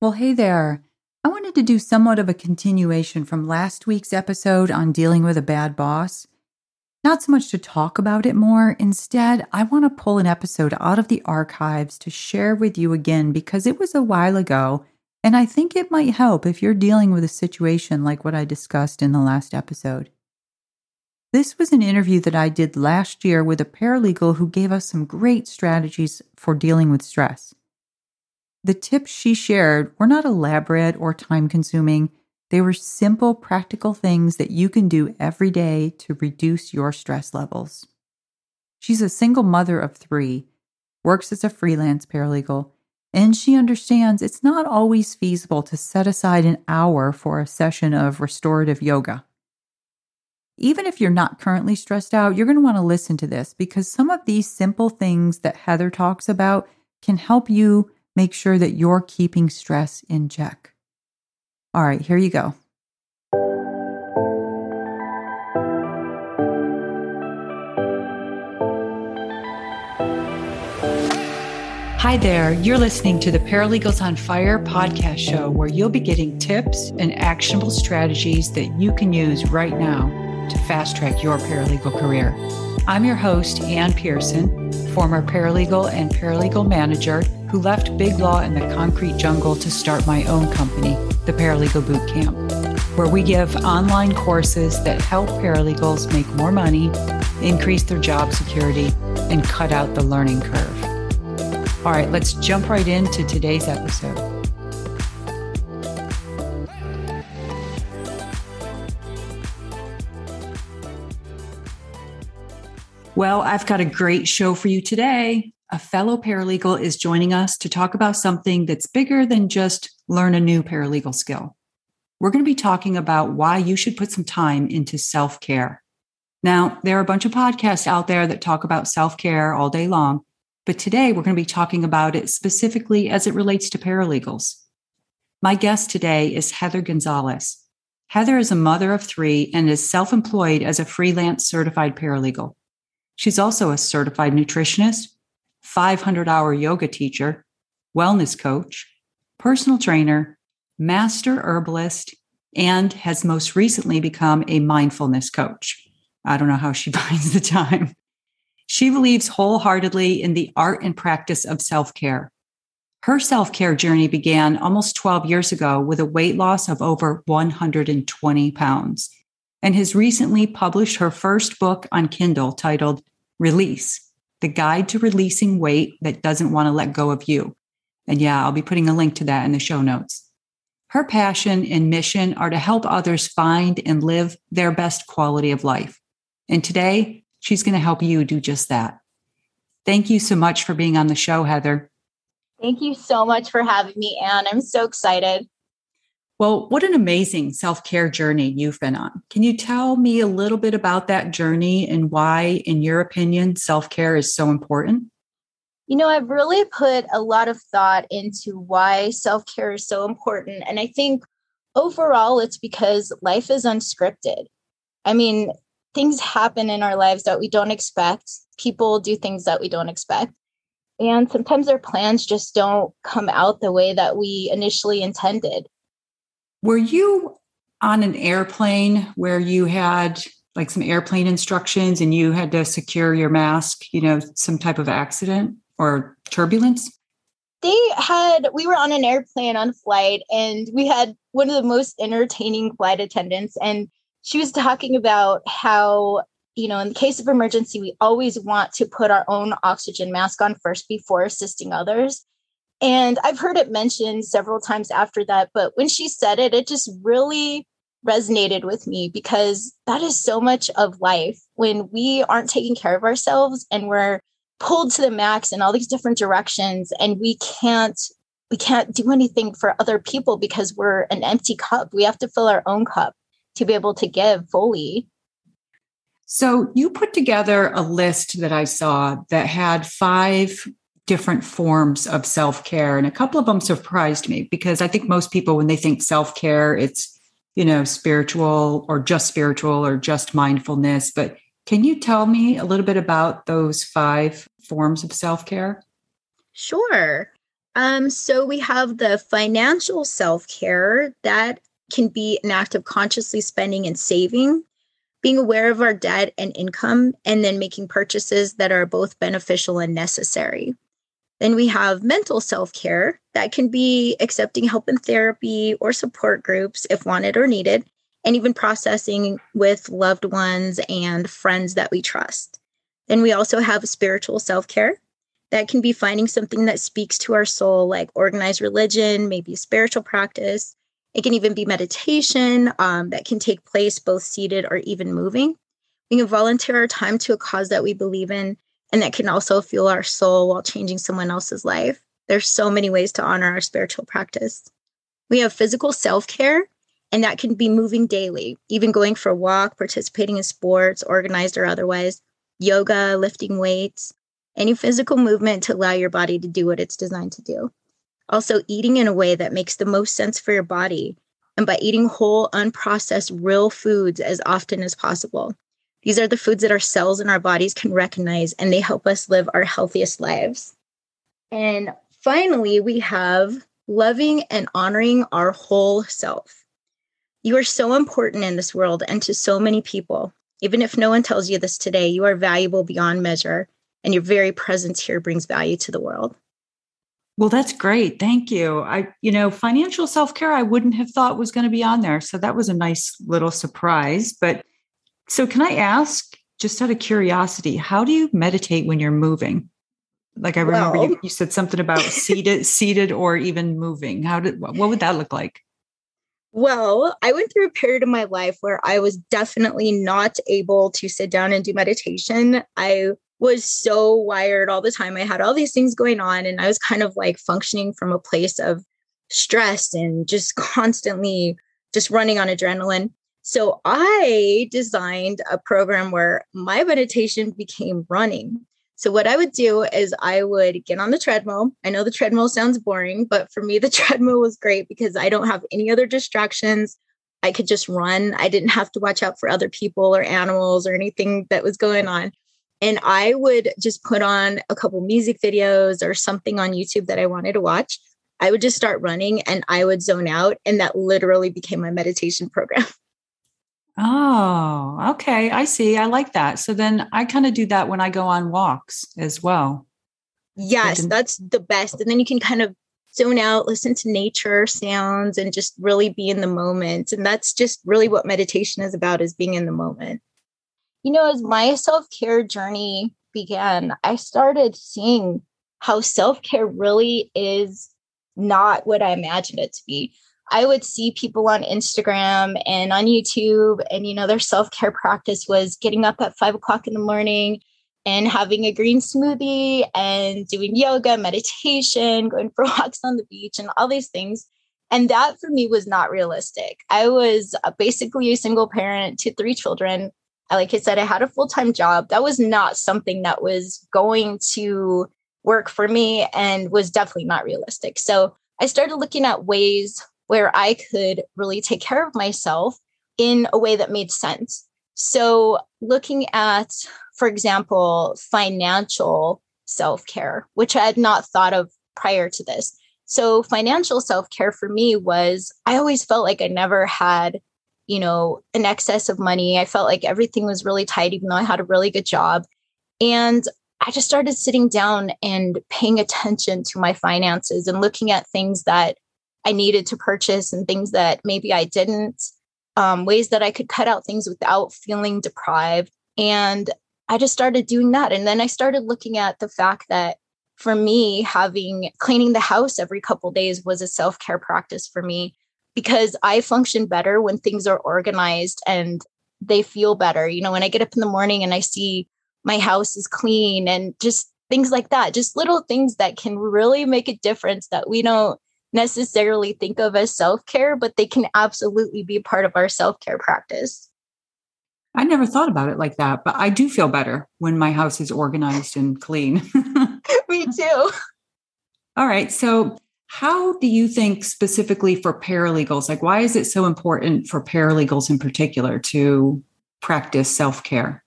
Well, hey there. I wanted to do somewhat of a continuation from last week's episode on dealing with a bad boss. Not so much to talk about it more, instead, I want to pull an episode out of the archives to share with you again because it was a while ago, and I think it might help if you're dealing with a situation like what I discussed in the last episode. This was an interview that I did last year with a paralegal who gave us some great strategies for dealing with stress. The tips she shared were not elaborate or time consuming. They were simple, practical things that you can do every day to reduce your stress levels. She's a single mother of three, works as a freelance paralegal, and she understands it's not always feasible to set aside an hour for a session of restorative yoga. Even if you're not currently stressed out, you're going to want to listen to this because some of these simple things that Heather talks about can help you make sure that you're keeping stress in check. All right, here you go. Hi there. You're listening to the Paralegals on Fire podcast show, where you'll be getting tips and actionable strategies that you can use right now to fast track your paralegal career. I'm your host, Ann Pearson, former paralegal and paralegal manager who left big law in the concrete jungle to start my own company, the Paralegal Boot Camp, where we give online courses that help paralegals make more money, increase their job security, and cut out the learning curve. All right, let's jump right into today's episode. Well, I've got a great show for you today a fellow paralegal is joining us to talk about something that's bigger than just learn a new paralegal skill. We're going to be talking about why you should put some time into self care. Now, there are a bunch of podcasts out there that talk about self care all day long, but today we're going to be talking about it specifically as it relates to paralegals. My guest today is Heather Gonzalez. Heather is a mother of three and is self employed as a freelance certified paralegal. She's also a certified nutritionist, 500 hour yoga teacher, wellness coach, personal trainer, master herbalist, and has most recently become a mindfulness coach. I don't know how she finds the time. She believes wholeheartedly in the art and practice of self care. Her self care journey began almost 12 years ago with a weight loss of over 120 pounds and has recently published her first book on Kindle titled Release the guide to releasing weight that doesn't want to let go of you. And yeah, I'll be putting a link to that in the show notes. Her passion and mission are to help others find and live their best quality of life. And today, she's going to help you do just that. Thank you so much for being on the show, Heather. Thank you so much for having me, Ann. I'm so excited. Well, what an amazing self care journey you've been on. Can you tell me a little bit about that journey and why, in your opinion, self care is so important? You know, I've really put a lot of thought into why self care is so important. And I think overall, it's because life is unscripted. I mean, things happen in our lives that we don't expect, people do things that we don't expect. And sometimes our plans just don't come out the way that we initially intended. Were you on an airplane where you had like some airplane instructions and you had to secure your mask, you know, some type of accident or turbulence? They had, we were on an airplane on flight and we had one of the most entertaining flight attendants. And she was talking about how, you know, in the case of emergency, we always want to put our own oxygen mask on first before assisting others. And I've heard it mentioned several times after that, but when she said it, it just really resonated with me because that is so much of life when we aren't taking care of ourselves and we're pulled to the max in all these different directions and we can't we can't do anything for other people because we're an empty cup. We have to fill our own cup to be able to give fully. So you put together a list that I saw that had five different forms of self care. And a couple of them surprised me because I think most people, when they think self care, it's, you know, spiritual or just spiritual or just mindfulness. But can you tell me a little bit about those five forms of self care? Sure. Um, so we have the financial self care that can be an act of consciously spending and saving, being aware of our debt and income, and then making purchases that are both beneficial and necessary. Then we have mental self care that can be accepting help in therapy or support groups if wanted or needed, and even processing with loved ones and friends that we trust. Then we also have spiritual self care that can be finding something that speaks to our soul, like organized religion, maybe spiritual practice. It can even be meditation um, that can take place both seated or even moving. We can volunteer our time to a cause that we believe in and that can also fuel our soul while changing someone else's life. There's so many ways to honor our spiritual practice. We have physical self care, and that can be moving daily, even going for a walk, participating in sports, organized or otherwise, yoga, lifting weights, any physical movement to allow your body to do what it's designed to do. Also, eating in a way that makes the most sense for your body, and by eating whole, unprocessed, real foods as often as possible. These are the foods that our cells and our bodies can recognize, and they help us live our healthiest lives. And finally, we have loving and honoring our whole self. You are so important in this world and to so many people. Even if no one tells you this today, you are valuable beyond measure, and your very presence here brings value to the world. Well, that's great. Thank you. I, you know, financial self care, I wouldn't have thought was going to be on there. So that was a nice little surprise. But so, can I ask, just out of curiosity, how do you meditate when you're moving? Like I remember well, you, you, said something about seated, seated, or even moving. How did what would that look like? Well, I went through a period of my life where I was definitely not able to sit down and do meditation. I was so wired all the time. I had all these things going on, and I was kind of like functioning from a place of stress and just constantly just running on adrenaline. So I designed a program where my meditation became running. So what I would do is I would get on the treadmill. I know the treadmill sounds boring, but for me the treadmill was great because I don't have any other distractions. I could just run. I didn't have to watch out for other people or animals or anything that was going on. And I would just put on a couple music videos or something on YouTube that I wanted to watch. I would just start running and I would zone out. And that literally became my meditation program. Oh, okay. I see. I like that. So then I kind of do that when I go on walks as well. Yes, that's the best. And then you can kind of zone out, listen to nature sounds, and just really be in the moment. And that's just really what meditation is about is being in the moment. You know, as my self-care journey began, I started seeing how self-care really is not what I imagined it to be. I would see people on Instagram and on YouTube, and you know, their self care practice was getting up at five o'clock in the morning and having a green smoothie and doing yoga, meditation, going for walks on the beach, and all these things. And that for me was not realistic. I was basically a single parent to three children. Like I said, I had a full time job. That was not something that was going to work for me and was definitely not realistic. So I started looking at ways where I could really take care of myself in a way that made sense. So, looking at, for example, financial self care, which I had not thought of prior to this. So, financial self care for me was I always felt like I never had, you know, an excess of money. I felt like everything was really tight, even though I had a really good job. And I just started sitting down and paying attention to my finances and looking at things that I needed to purchase and things that maybe I didn't, um, ways that I could cut out things without feeling deprived. And I just started doing that. And then I started looking at the fact that for me, having cleaning the house every couple days was a self care practice for me because I function better when things are organized and they feel better. You know, when I get up in the morning and I see my house is clean and just things like that, just little things that can really make a difference that we don't necessarily think of as self care, but they can absolutely be part of our self care practice. I never thought about it like that, but I do feel better when my house is organized and clean. Me too. All right. So, how do you think specifically for paralegals? Like, why is it so important for paralegals in particular to practice self care?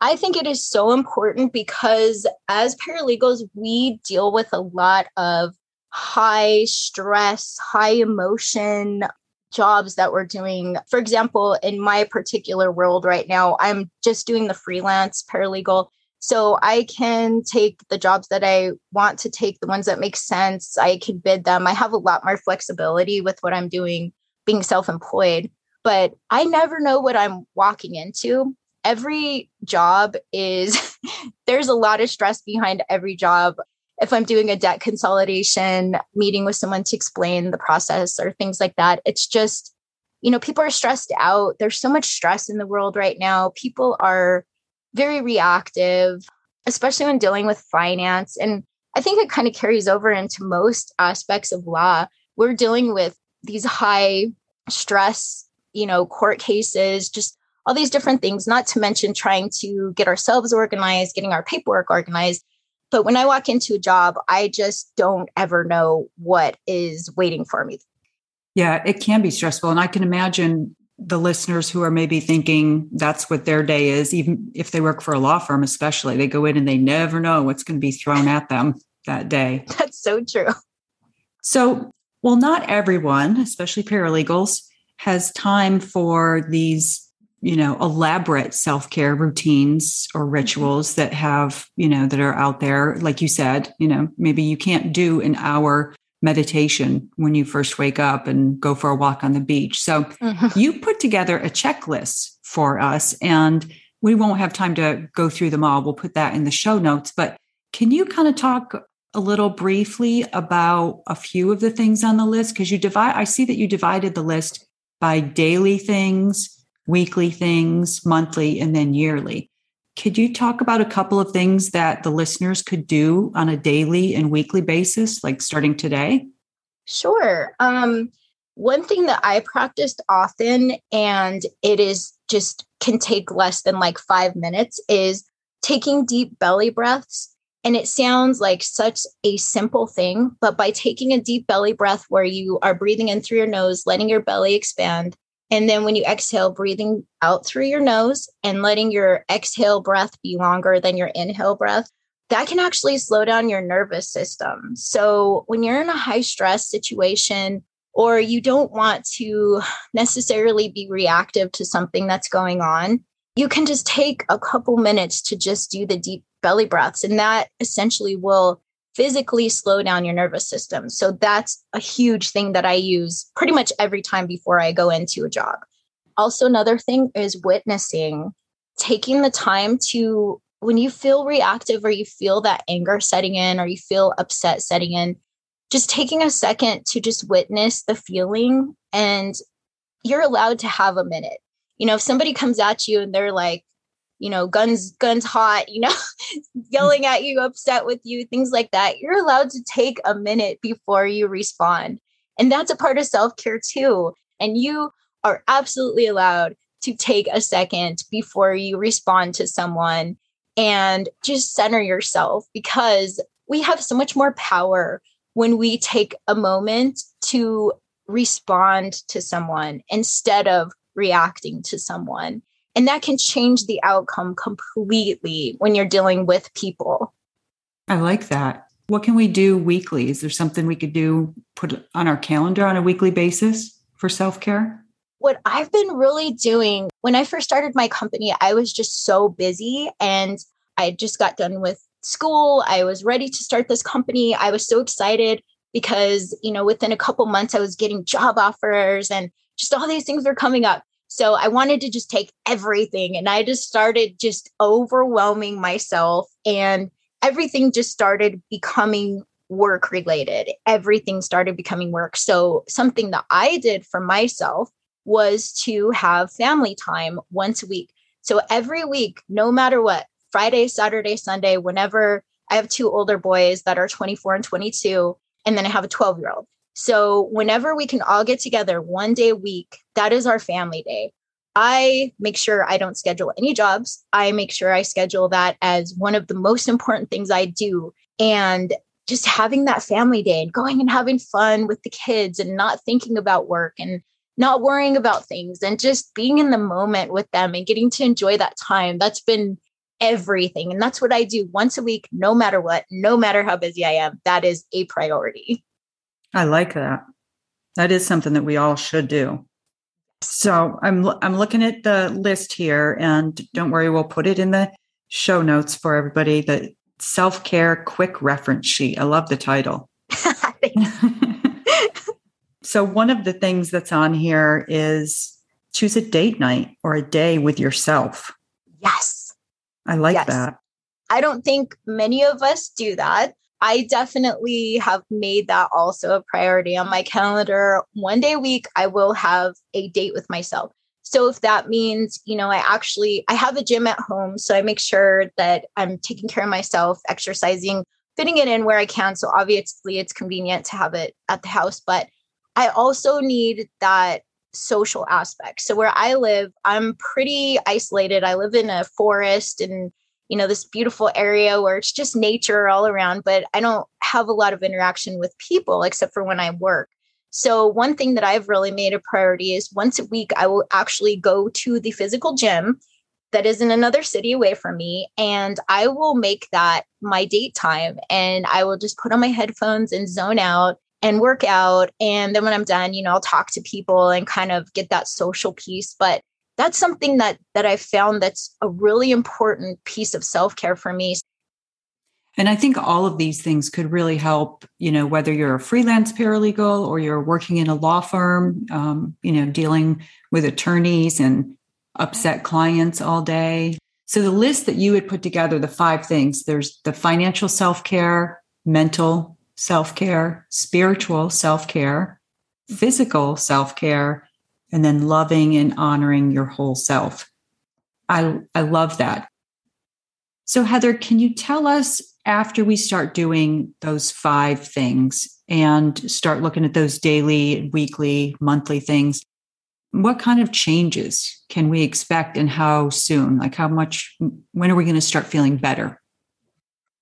I think it is so important because as paralegals, we deal with a lot of high stress, high emotion jobs that we're doing. For example, in my particular world right now, I'm just doing the freelance paralegal. So I can take the jobs that I want to take, the ones that make sense. I can bid them. I have a lot more flexibility with what I'm doing being self employed, but I never know what I'm walking into. Every job is, there's a lot of stress behind every job if I'm doing a debt consolidation, meeting with someone to explain the process or things like that, it's just, you know, people are stressed out. There's so much stress in the world right now. People are very reactive, especially when dealing with finance. And I think it kind of carries over into most aspects of law. We're dealing with these high stress, you know, court cases, just all these different things, not to mention trying to get ourselves organized, getting our paperwork organized. But when I walk into a job, I just don't ever know what is waiting for me. Yeah, it can be stressful. And I can imagine the listeners who are maybe thinking that's what their day is, even if they work for a law firm, especially, they go in and they never know what's going to be thrown at them that day. That's so true. So, well, not everyone, especially paralegals, has time for these you know elaborate self-care routines or mm-hmm. rituals that have you know that are out there. Like you said you know maybe you can't do an hour meditation when you first wake up and go for a walk on the beach. So mm-hmm. you put together a checklist for us and we won't have time to go through them all. We'll put that in the show notes. But can you kind of talk a little briefly about a few of the things on the list? Because you divide i see that you divided the list by daily things weekly things, monthly, and then yearly. Could you talk about a couple of things that the listeners could do on a daily and weekly basis, like starting today? Sure. Um, one thing that I practiced often, and it is just can take less than like five minutes, is taking deep belly breaths. And it sounds like such a simple thing, but by taking a deep belly breath where you are breathing in through your nose, letting your belly expand, and then when you exhale, breathing out through your nose and letting your exhale breath be longer than your inhale breath, that can actually slow down your nervous system. So when you're in a high stress situation, or you don't want to necessarily be reactive to something that's going on, you can just take a couple minutes to just do the deep belly breaths. And that essentially will physically slow down your nervous system. So that's a huge thing that I use pretty much every time before I go into a job. Also, another thing is witnessing, taking the time to, when you feel reactive or you feel that anger setting in or you feel upset setting in, just taking a second to just witness the feeling and you're allowed to have a minute. You know, if somebody comes at you and they're like, you know, guns, guns hot, you know, yelling at you, upset with you, things like that. You're allowed to take a minute before you respond. And that's a part of self care too. And you are absolutely allowed to take a second before you respond to someone and just center yourself because we have so much more power when we take a moment to respond to someone instead of reacting to someone. And that can change the outcome completely when you're dealing with people. I like that. What can we do weekly? Is there something we could do, put on our calendar on a weekly basis for self care? What I've been really doing when I first started my company, I was just so busy and I just got done with school. I was ready to start this company. I was so excited because, you know, within a couple months, I was getting job offers and just all these things were coming up. So I wanted to just take everything and I just started just overwhelming myself and everything just started becoming work related. Everything started becoming work. So something that I did for myself was to have family time once a week. So every week, no matter what, Friday, Saturday, Sunday, whenever I have two older boys that are 24 and 22, and then I have a 12 year old. So whenever we can all get together one day a week, that is our family day. I make sure I don't schedule any jobs. I make sure I schedule that as one of the most important things I do. And just having that family day and going and having fun with the kids and not thinking about work and not worrying about things and just being in the moment with them and getting to enjoy that time. That's been everything. And that's what I do once a week, no matter what, no matter how busy I am. That is a priority. I like that. That is something that we all should do. So I'm I'm looking at the list here, and don't worry, we'll put it in the show notes for everybody. The self care quick reference sheet. I love the title. so one of the things that's on here is choose a date night or a day with yourself. Yes, I like yes. that. I don't think many of us do that. I definitely have made that also a priority on my calendar. One day a week, I will have a date with myself. So if that means, you know, I actually I have a gym at home, so I make sure that I'm taking care of myself, exercising, fitting it in where I can. So obviously it's convenient to have it at the house, but I also need that social aspect. So where I live, I'm pretty isolated. I live in a forest and you know this beautiful area where it's just nature all around but i don't have a lot of interaction with people except for when i work. So one thing that i've really made a priority is once a week i will actually go to the physical gym that is in another city away from me and i will make that my date time and i will just put on my headphones and zone out and work out and then when i'm done you know i'll talk to people and kind of get that social piece but that's something that that i found that's a really important piece of self-care for me. And i think all of these things could really help you know whether you're a freelance paralegal or you're working in a law firm um, you know dealing with attorneys and upset clients all day. So the list that you had put together the five things there's the financial self-care mental self-care spiritual self-care physical self-care and then loving and honoring your whole self. I, I love that. So, Heather, can you tell us after we start doing those five things and start looking at those daily, weekly, monthly things, what kind of changes can we expect and how soon? Like, how much, when are we going to start feeling better?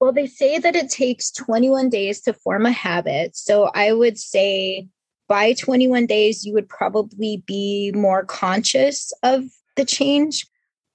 Well, they say that it takes 21 days to form a habit. So, I would say by 21 days, you would probably be more conscious of the change.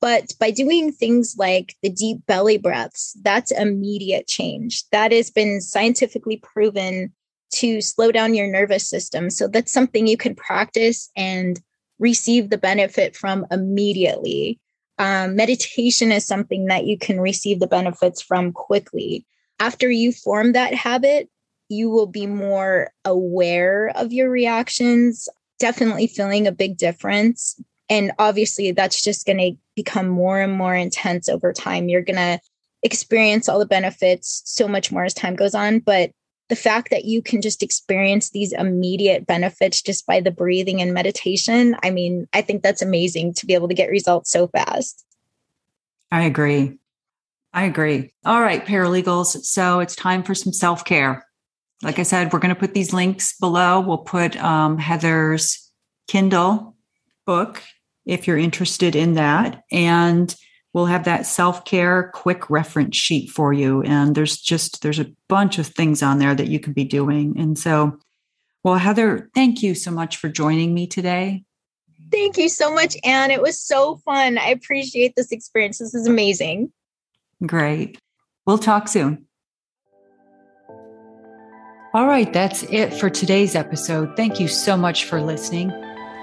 But by doing things like the deep belly breaths, that's immediate change. That has been scientifically proven to slow down your nervous system. So that's something you can practice and receive the benefit from immediately. Um, meditation is something that you can receive the benefits from quickly. After you form that habit, you will be more aware of your reactions, definitely feeling a big difference. And obviously, that's just going to become more and more intense over time. You're going to experience all the benefits so much more as time goes on. But the fact that you can just experience these immediate benefits just by the breathing and meditation, I mean, I think that's amazing to be able to get results so fast. I agree. I agree. All right, paralegals. So it's time for some self care like I said, we're going to put these links below. We'll put um, Heather's Kindle book if you're interested in that. And we'll have that self-care quick reference sheet for you. And there's just there's a bunch of things on there that you can be doing. And so, well, Heather, thank you so much for joining me today. Thank you so much, Ann. It was so fun. I appreciate this experience. This is amazing. Great. We'll talk soon. All right, that's it for today's episode. Thank you so much for listening.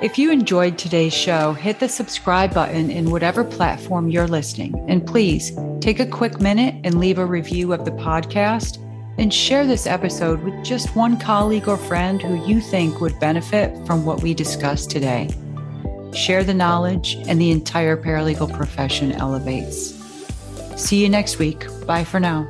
If you enjoyed today's show, hit the subscribe button in whatever platform you're listening. And please take a quick minute and leave a review of the podcast and share this episode with just one colleague or friend who you think would benefit from what we discussed today. Share the knowledge, and the entire paralegal profession elevates. See you next week. Bye for now.